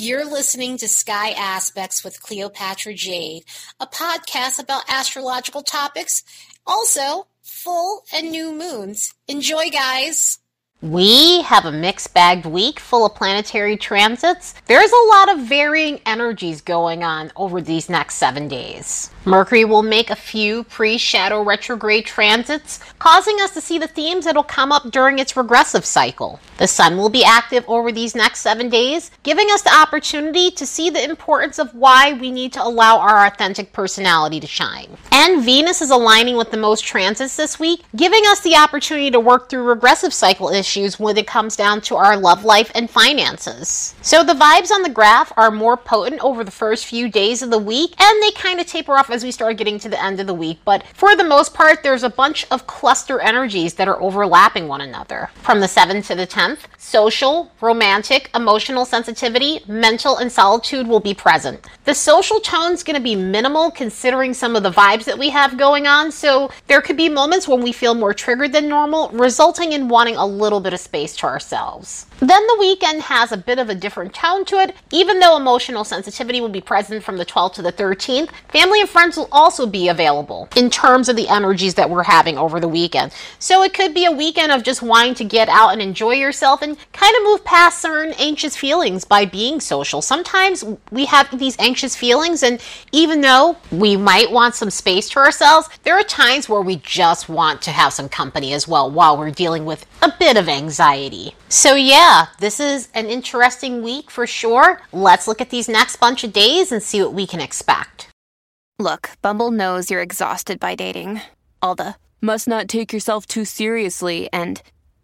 You're listening to Sky Aspects with Cleopatra Jade, a podcast about astrological topics, also full and new moons. Enjoy, guys! We have a mixed bagged week full of planetary transits. There's a lot of varying energies going on over these next seven days. Mercury will make a few pre shadow retrograde transits, causing us to see the themes that'll come up during its regressive cycle. The Sun will be active over these next seven days, giving us the opportunity to see the importance of why we need to allow our authentic personality to shine. And Venus is aligning with the most transits this week, giving us the opportunity to work through regressive cycle issues when it comes down to our love life and finances. So the vibes on the graph are more potent over the first few days of the week, and they kind of taper off we start getting to the end of the week. But for the most part, there's a bunch of cluster energies that are overlapping one another. From the 7th to the 10th, social, romantic, emotional sensitivity, mental, and solitude will be present. The social tone's going to be minimal considering some of the vibes that we have going on, so there could be moments when we feel more triggered than normal, resulting in wanting a little bit of space to ourselves. Then the weekend has a bit of a different tone to it. Even though emotional sensitivity will be present from the 12th to the 13th, family and friends will also be available in terms of the energies that we're having over the weekend. So it could be a weekend of just wanting to get out and enjoy yourself and kind of move past certain anxious feelings by being social. Sometimes we have these anxious feelings, and even though we might want some space to ourselves, there are times where we just want to have some company as well while we're dealing with a bit of anxiety. So, yeah, this is an interesting week for sure. Let's look at these next bunch of days and see what we can expect. Look, Bumble knows you're exhausted by dating. All the must not take yourself too seriously and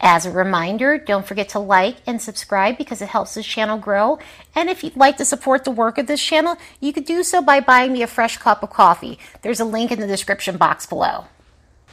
As a reminder, don't forget to like and subscribe because it helps this channel grow. And if you'd like to support the work of this channel, you could do so by buying me a fresh cup of coffee. There's a link in the description box below.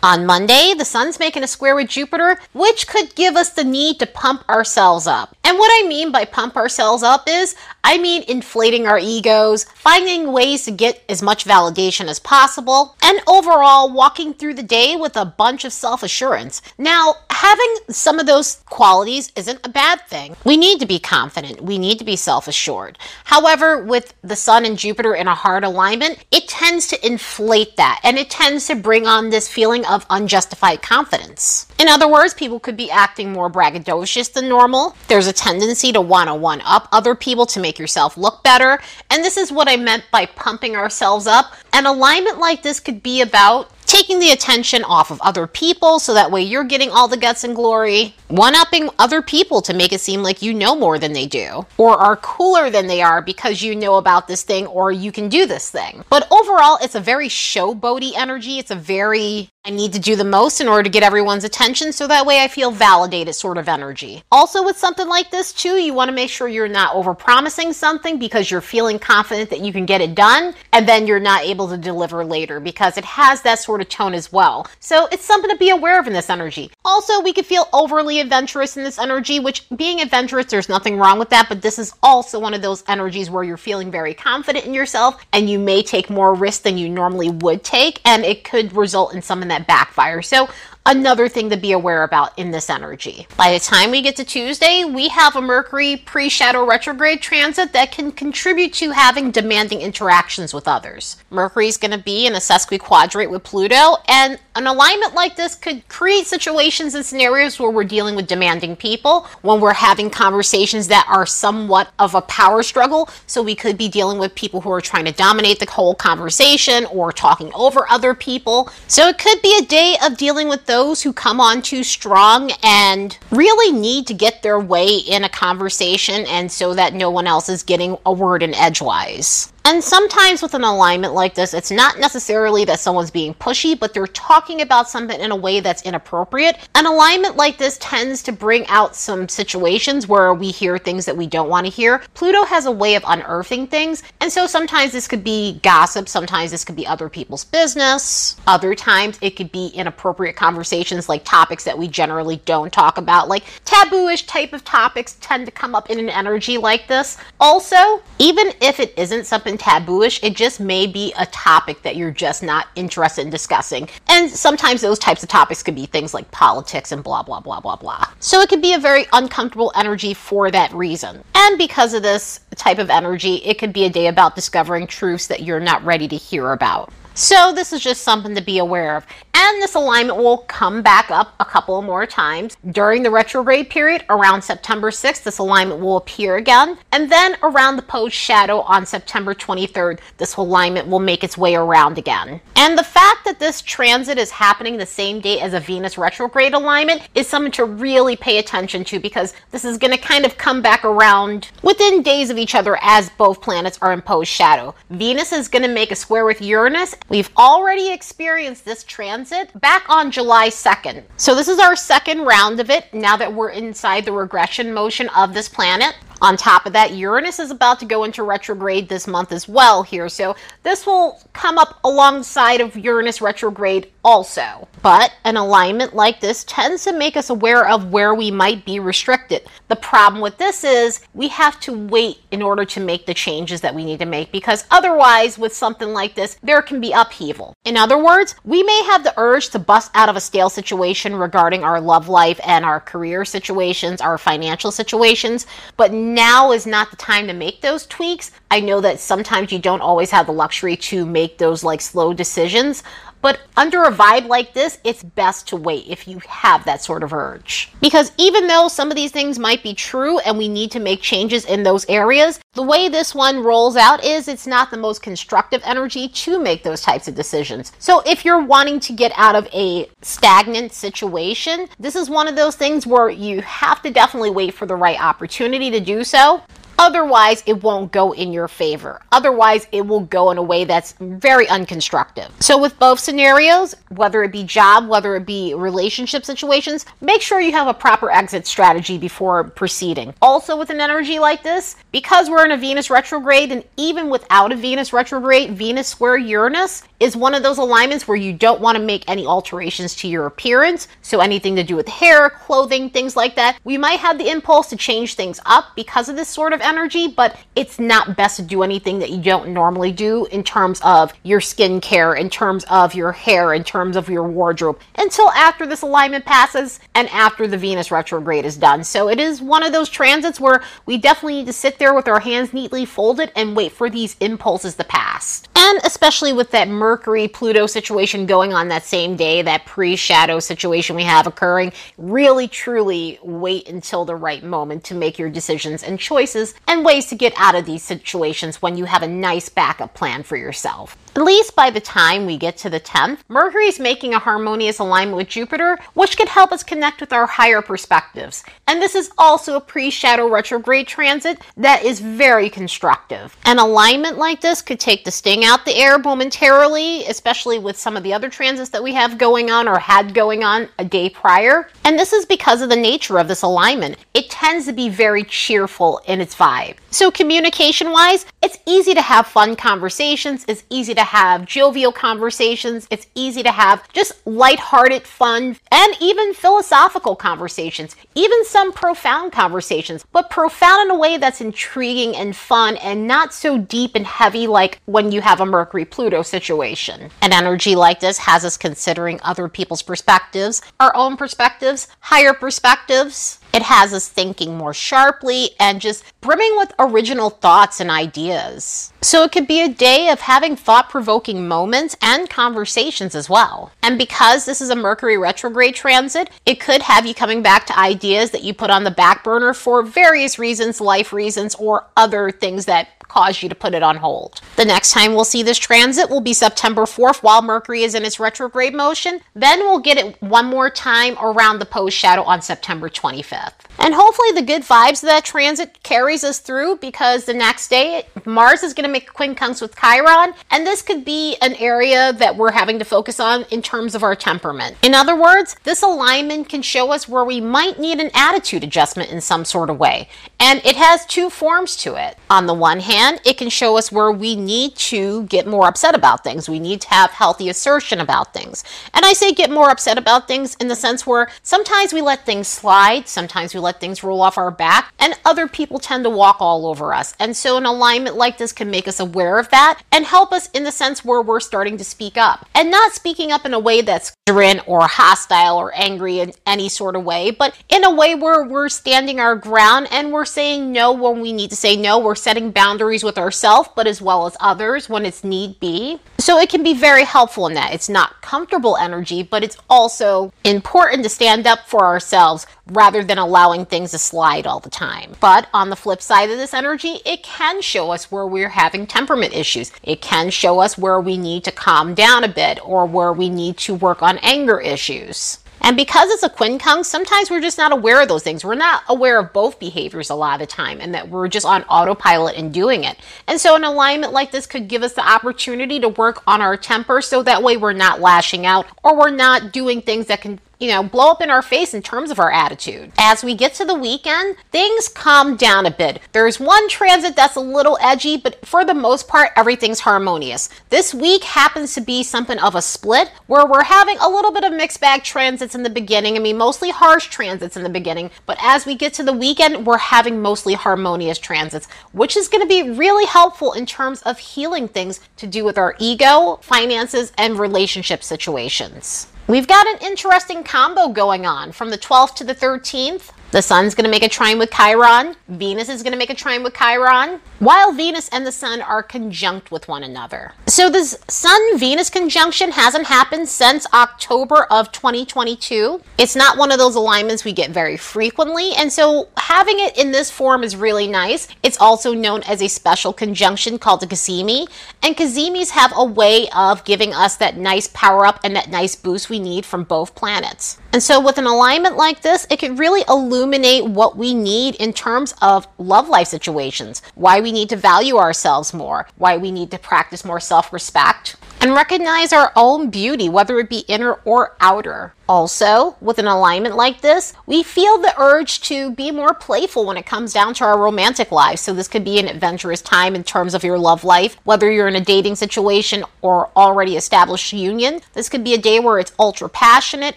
On Monday, the Sun's making a square with Jupiter, which could give us the need to pump ourselves up. And what I mean by pump ourselves up is, I mean inflating our egos, finding ways to get as much validation as possible, and overall walking through the day with a bunch of self assurance. Now, having some of those qualities isn't a bad thing. We need to be confident, we need to be self assured. However, with the Sun and Jupiter in a hard alignment, it tends to inflate that and it tends to bring on this feeling of unjustified confidence. In other words, people could be acting more braggadocious than normal. There's a tendency to want to one up other people to make yourself look better. And this is what I meant by pumping ourselves up. An alignment like this could be about taking the attention off of other people so that way you're getting all the guts and glory, one upping other people to make it seem like you know more than they do, or are cooler than they are because you know about this thing or you can do this thing. But overall, it's a very showboaty energy. It's a very I need to do the most in order to get everyone's attention so that way I feel validated sort of energy. Also, with something like this, too, you want to make sure you're not over promising something because you're feeling confident that you can get it done and then you're not able to deliver later because it has that sort of tone as well. So, it's something to be aware of in this energy. Also, we could feel overly adventurous in this energy, which being adventurous, there's nothing wrong with that, but this is also one of those energies where you're feeling very confident in yourself and you may take more risk than you normally would take, and it could result in something that backfire. So another thing to be aware about in this energy. By the time we get to Tuesday, we have a Mercury pre shadow retrograde transit that can contribute to having demanding interactions with others. Mercury is going to be in a sesquiquadrate with Pluto, and an alignment like this could create situations and scenarios where we're dealing with demanding people, when we're having conversations that are somewhat of a power struggle. So we could be dealing with people who are trying to dominate the whole conversation or talking over other people. So it could be a day of dealing with those who come on too strong and really need to get their way in a conversation and so that no one else is getting a word in edgewise. And sometimes with an alignment like this, it's not necessarily that someone's being pushy, but they're talking about something in a way that's inappropriate. An alignment like this tends to bring out some situations where we hear things that we don't want to hear. Pluto has a way of unearthing things, and so sometimes this could be gossip, sometimes this could be other people's business, other times it could be inappropriate conversations like topics that we generally don't talk about, like tabooish type of topics tend to come up in an energy like this. Also, even if it isn't something tabooish, it just may be a topic that you're just not interested in discussing. And sometimes those types of topics could be things like politics and blah, blah, blah, blah, blah. So it could be a very uncomfortable energy for that reason. And because of this type of energy, it could be a day about discovering truths that you're not ready to hear about. So this is just something to be aware of. And this alignment will come back up a couple more times. During the retrograde period, around September 6th, this alignment will appear again. And then around the post shadow on September 23rd, this alignment will make its way around again. And the fact that this transit is happening the same day as a Venus retrograde alignment is something to really pay attention to because this is going to kind of come back around within days of each other as both planets are in post shadow. Venus is going to make a square with Uranus. We've already experienced this transit back on July 2nd. So this is our second round of it now that we're inside the regression motion of this planet. On top of that, Uranus is about to go into retrograde this month as well here. So this will come up alongside of Uranus retrograde also. But an alignment like this tends to make us aware of where we might be restricted. The problem with this is we have to wait in order to make the changes that we need to make because otherwise, with something like this, there can be upheaval. In other words, we may have the urge to bust out of a stale situation regarding our love life and our career situations, our financial situations, but now is not the time to make those tweaks. I know that sometimes you don't always have the luxury to make those like slow decisions, but under a vibe like this, it's best to wait if you have that sort of urge. Because even though some of these things might be true and we need to make changes in those areas, the way this one rolls out is it's not the most constructive energy to make those types of decisions. So if you're wanting to get out of a stagnant situation, this is one of those things where you have to definitely wait for the right opportunity to do so. Otherwise, it won't go in your favor. Otherwise, it will go in a way that's very unconstructive. So, with both scenarios, whether it be job, whether it be relationship situations, make sure you have a proper exit strategy before proceeding. Also, with an energy like this, because we're in a Venus retrograde, and even without a Venus retrograde, Venus square Uranus is one of those alignments where you don't want to make any alterations to your appearance. So, anything to do with hair, clothing, things like that, we might have the impulse to change things up because of this sort of energy, but it's not best to do anything that you don't normally do in terms of your skincare, in terms of your hair, in terms of your wardrobe until after this alignment passes and after the Venus retrograde is done. So it is one of those transits where we definitely need to sit there with our hands neatly folded and wait for these impulses to pass. And especially with that Mercury Pluto situation going on that same day, that pre shadow situation we have occurring, really truly wait until the right moment to make your decisions and choices and ways to get out of these situations when you have a nice backup plan for yourself. At least by the time we get to the 10th, Mercury is making a harmonious alignment with Jupiter, which could help us connect with our higher perspectives. And this is also a pre shadow retrograde transit that is very constructive. An alignment like this could take the sting out the air momentarily, especially with some of the other transits that we have going on or had going on a day prior. And this is because of the nature of this alignment. It tends to be very cheerful in its vibe. So, communication wise, it's easy to have fun conversations, it's easy to have jovial conversations, it's easy to have just light-hearted, fun, and even philosophical conversations, even some profound conversations, but profound in a way that's intriguing and fun and not so deep and heavy like when you have a Mercury Pluto situation. An energy like this has us considering other people's perspectives, our own perspectives, higher perspectives. It has us thinking more sharply and just brimming with original thoughts and ideas. So it could be a day of having thought provoking moments and conversations as well. And because this is a Mercury retrograde transit, it could have you coming back to ideas that you put on the back burner for various reasons, life reasons, or other things that cause you to put it on hold. The next time we'll see this transit will be September 4th while Mercury is in its retrograde motion. Then we'll get it one more time around the post shadow on September 25th. And hopefully the good vibes that transit carries us through because the next day Mars is going to make quincunx with Chiron, and this could be an area that we're having to focus on in terms of our temperament. In other words, this alignment can show us where we might need an attitude adjustment in some sort of way. And it has two forms to it. On the one hand, it can show us where we need to get more upset about things. We need to have healthy assertion about things. And I say get more upset about things in the sense where sometimes we let things slide, sometimes we let things roll off our back, and other people tend to walk all over us. And so an alignment like this can make us aware of that and help us in the sense where we're starting to speak up. And not speaking up in a way that's belligerent or hostile or angry in any sort of way, but in a way where we're standing our ground and we're saying no when we need to say no. We're setting boundaries with ourselves, but as well as others when it's need be. So it can be very helpful in that. It's not comfortable energy, but it's also important to stand up for ourselves rather than allowing things to slide all the time. But on the flip side of this energy, it can show us where we're having temperament issues. It can show us where we need to calm down a bit or where we need to work on anger issues. And because it's a quincunx, sometimes we're just not aware of those things. We're not aware of both behaviors a lot of the time, and that we're just on autopilot in doing it. And so, an alignment like this could give us the opportunity to work on our temper so that way we're not lashing out or we're not doing things that can you know, blow up in our face in terms of our attitude. As we get to the weekend, things calm down a bit. There's one transit that's a little edgy, but for the most part, everything's harmonious. This week happens to be something of a split where we're having a little bit of mixed bag transits in the beginning. I mean, mostly harsh transits in the beginning, but as we get to the weekend, we're having mostly harmonious transits, which is going to be really helpful in terms of healing things to do with our ego, finances, and relationship situations. We've got an interesting combo going on from the 12th to the 13th. The sun's going to make a trine with Chiron. Venus is going to make a trine with Chiron, while Venus and the sun are conjunct with one another. So this sun Venus conjunction hasn't happened since October of 2022. It's not one of those alignments we get very frequently, and so having it in this form is really nice. It's also known as a special conjunction called a Cazimi, and Cazimis have a way of giving us that nice power up and that nice boost we need from both planets. And so with an alignment like this, it can really illuminate what we need in terms of love life situations, why we need to value ourselves more, why we need to practice more self respect, and recognize our own beauty, whether it be inner or outer. Also, with an alignment like this, we feel the urge to be more playful when it comes down to our romantic lives. So, this could be an adventurous time in terms of your love life, whether you're in a dating situation or already established union. This could be a day where it's ultra passionate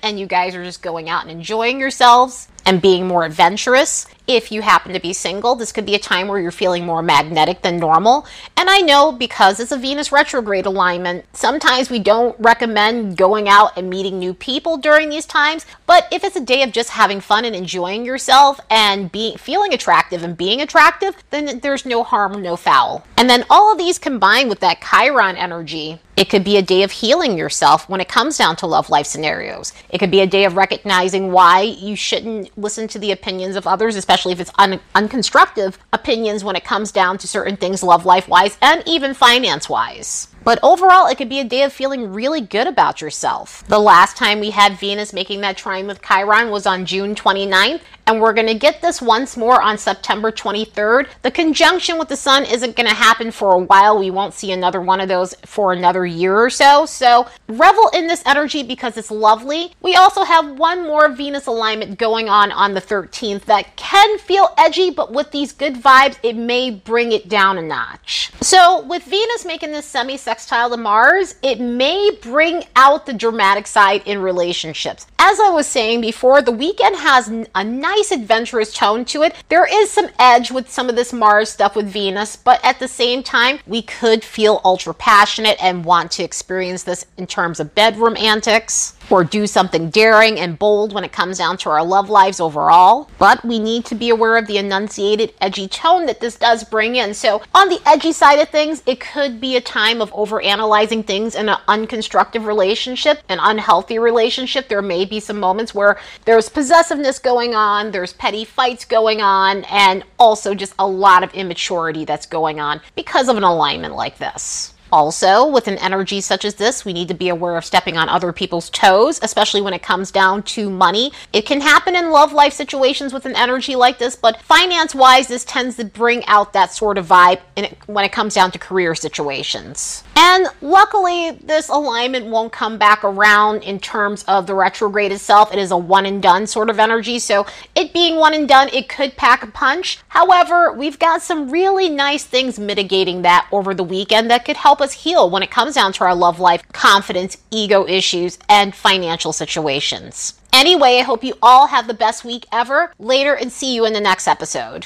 and you guys are just going out and enjoying yourselves and being more adventurous. If you happen to be single, this could be a time where you're feeling more magnetic than normal. And I know because it's a Venus retrograde alignment, sometimes we don't recommend going out and meeting new people during these times. But if it's a day of just having fun and enjoying yourself and being feeling attractive and being attractive, then there's no harm, no foul. And then all of these combined with that Chiron energy it could be a day of healing yourself when it comes down to love life scenarios. It could be a day of recognizing why you shouldn't listen to the opinions of others, especially if it's un- unconstructive opinions when it comes down to certain things love life wise and even finance wise. But overall, it could be a day of feeling really good about yourself. The last time we had Venus making that trine with Chiron was on June 29th, and we're going to get this once more on September 23rd. The conjunction with the sun isn't going to happen for a while. We won't see another one of those for another year or so. So revel in this energy because it's lovely. We also have one more Venus alignment going on on the 13th that can feel edgy, but with these good vibes, it may bring it down a notch. So with Venus making this semi sextile to Mars, it may bring out the dramatic side in relationships. As I was saying before, the weekend has a nice nice adventurous tone to it. There is some edge with some of this Mars stuff with Venus, but at the same time, we could feel ultra passionate and want to experience this in terms of bedroom antics or do something daring and bold when it comes down to our love lives overall. But we need to be aware of the enunciated, edgy tone that this does bring in. So, on the edgy side of things, it could be a time of overanalyzing things in an unconstructive relationship, an unhealthy relationship. There may be some moments where there's possessiveness going on, there's petty fights going on, and also just a lot of immaturity that's going on because of an alignment like this. Also, with an energy such as this, we need to be aware of stepping on other people's toes, especially when it comes down to money. It can happen in love life situations with an energy like this, but finance wise, this tends to bring out that sort of vibe it, when it comes down to career situations. And luckily, this alignment won't come back around in terms of the retrograde itself. It is a one and done sort of energy, so it being one and done, it could pack a punch. However, we've got some really nice things mitigating that over the weekend that could help help us heal when it comes down to our love life, confidence, ego issues, and financial situations. Anyway, I hope you all have the best week ever. Later and see you in the next episode.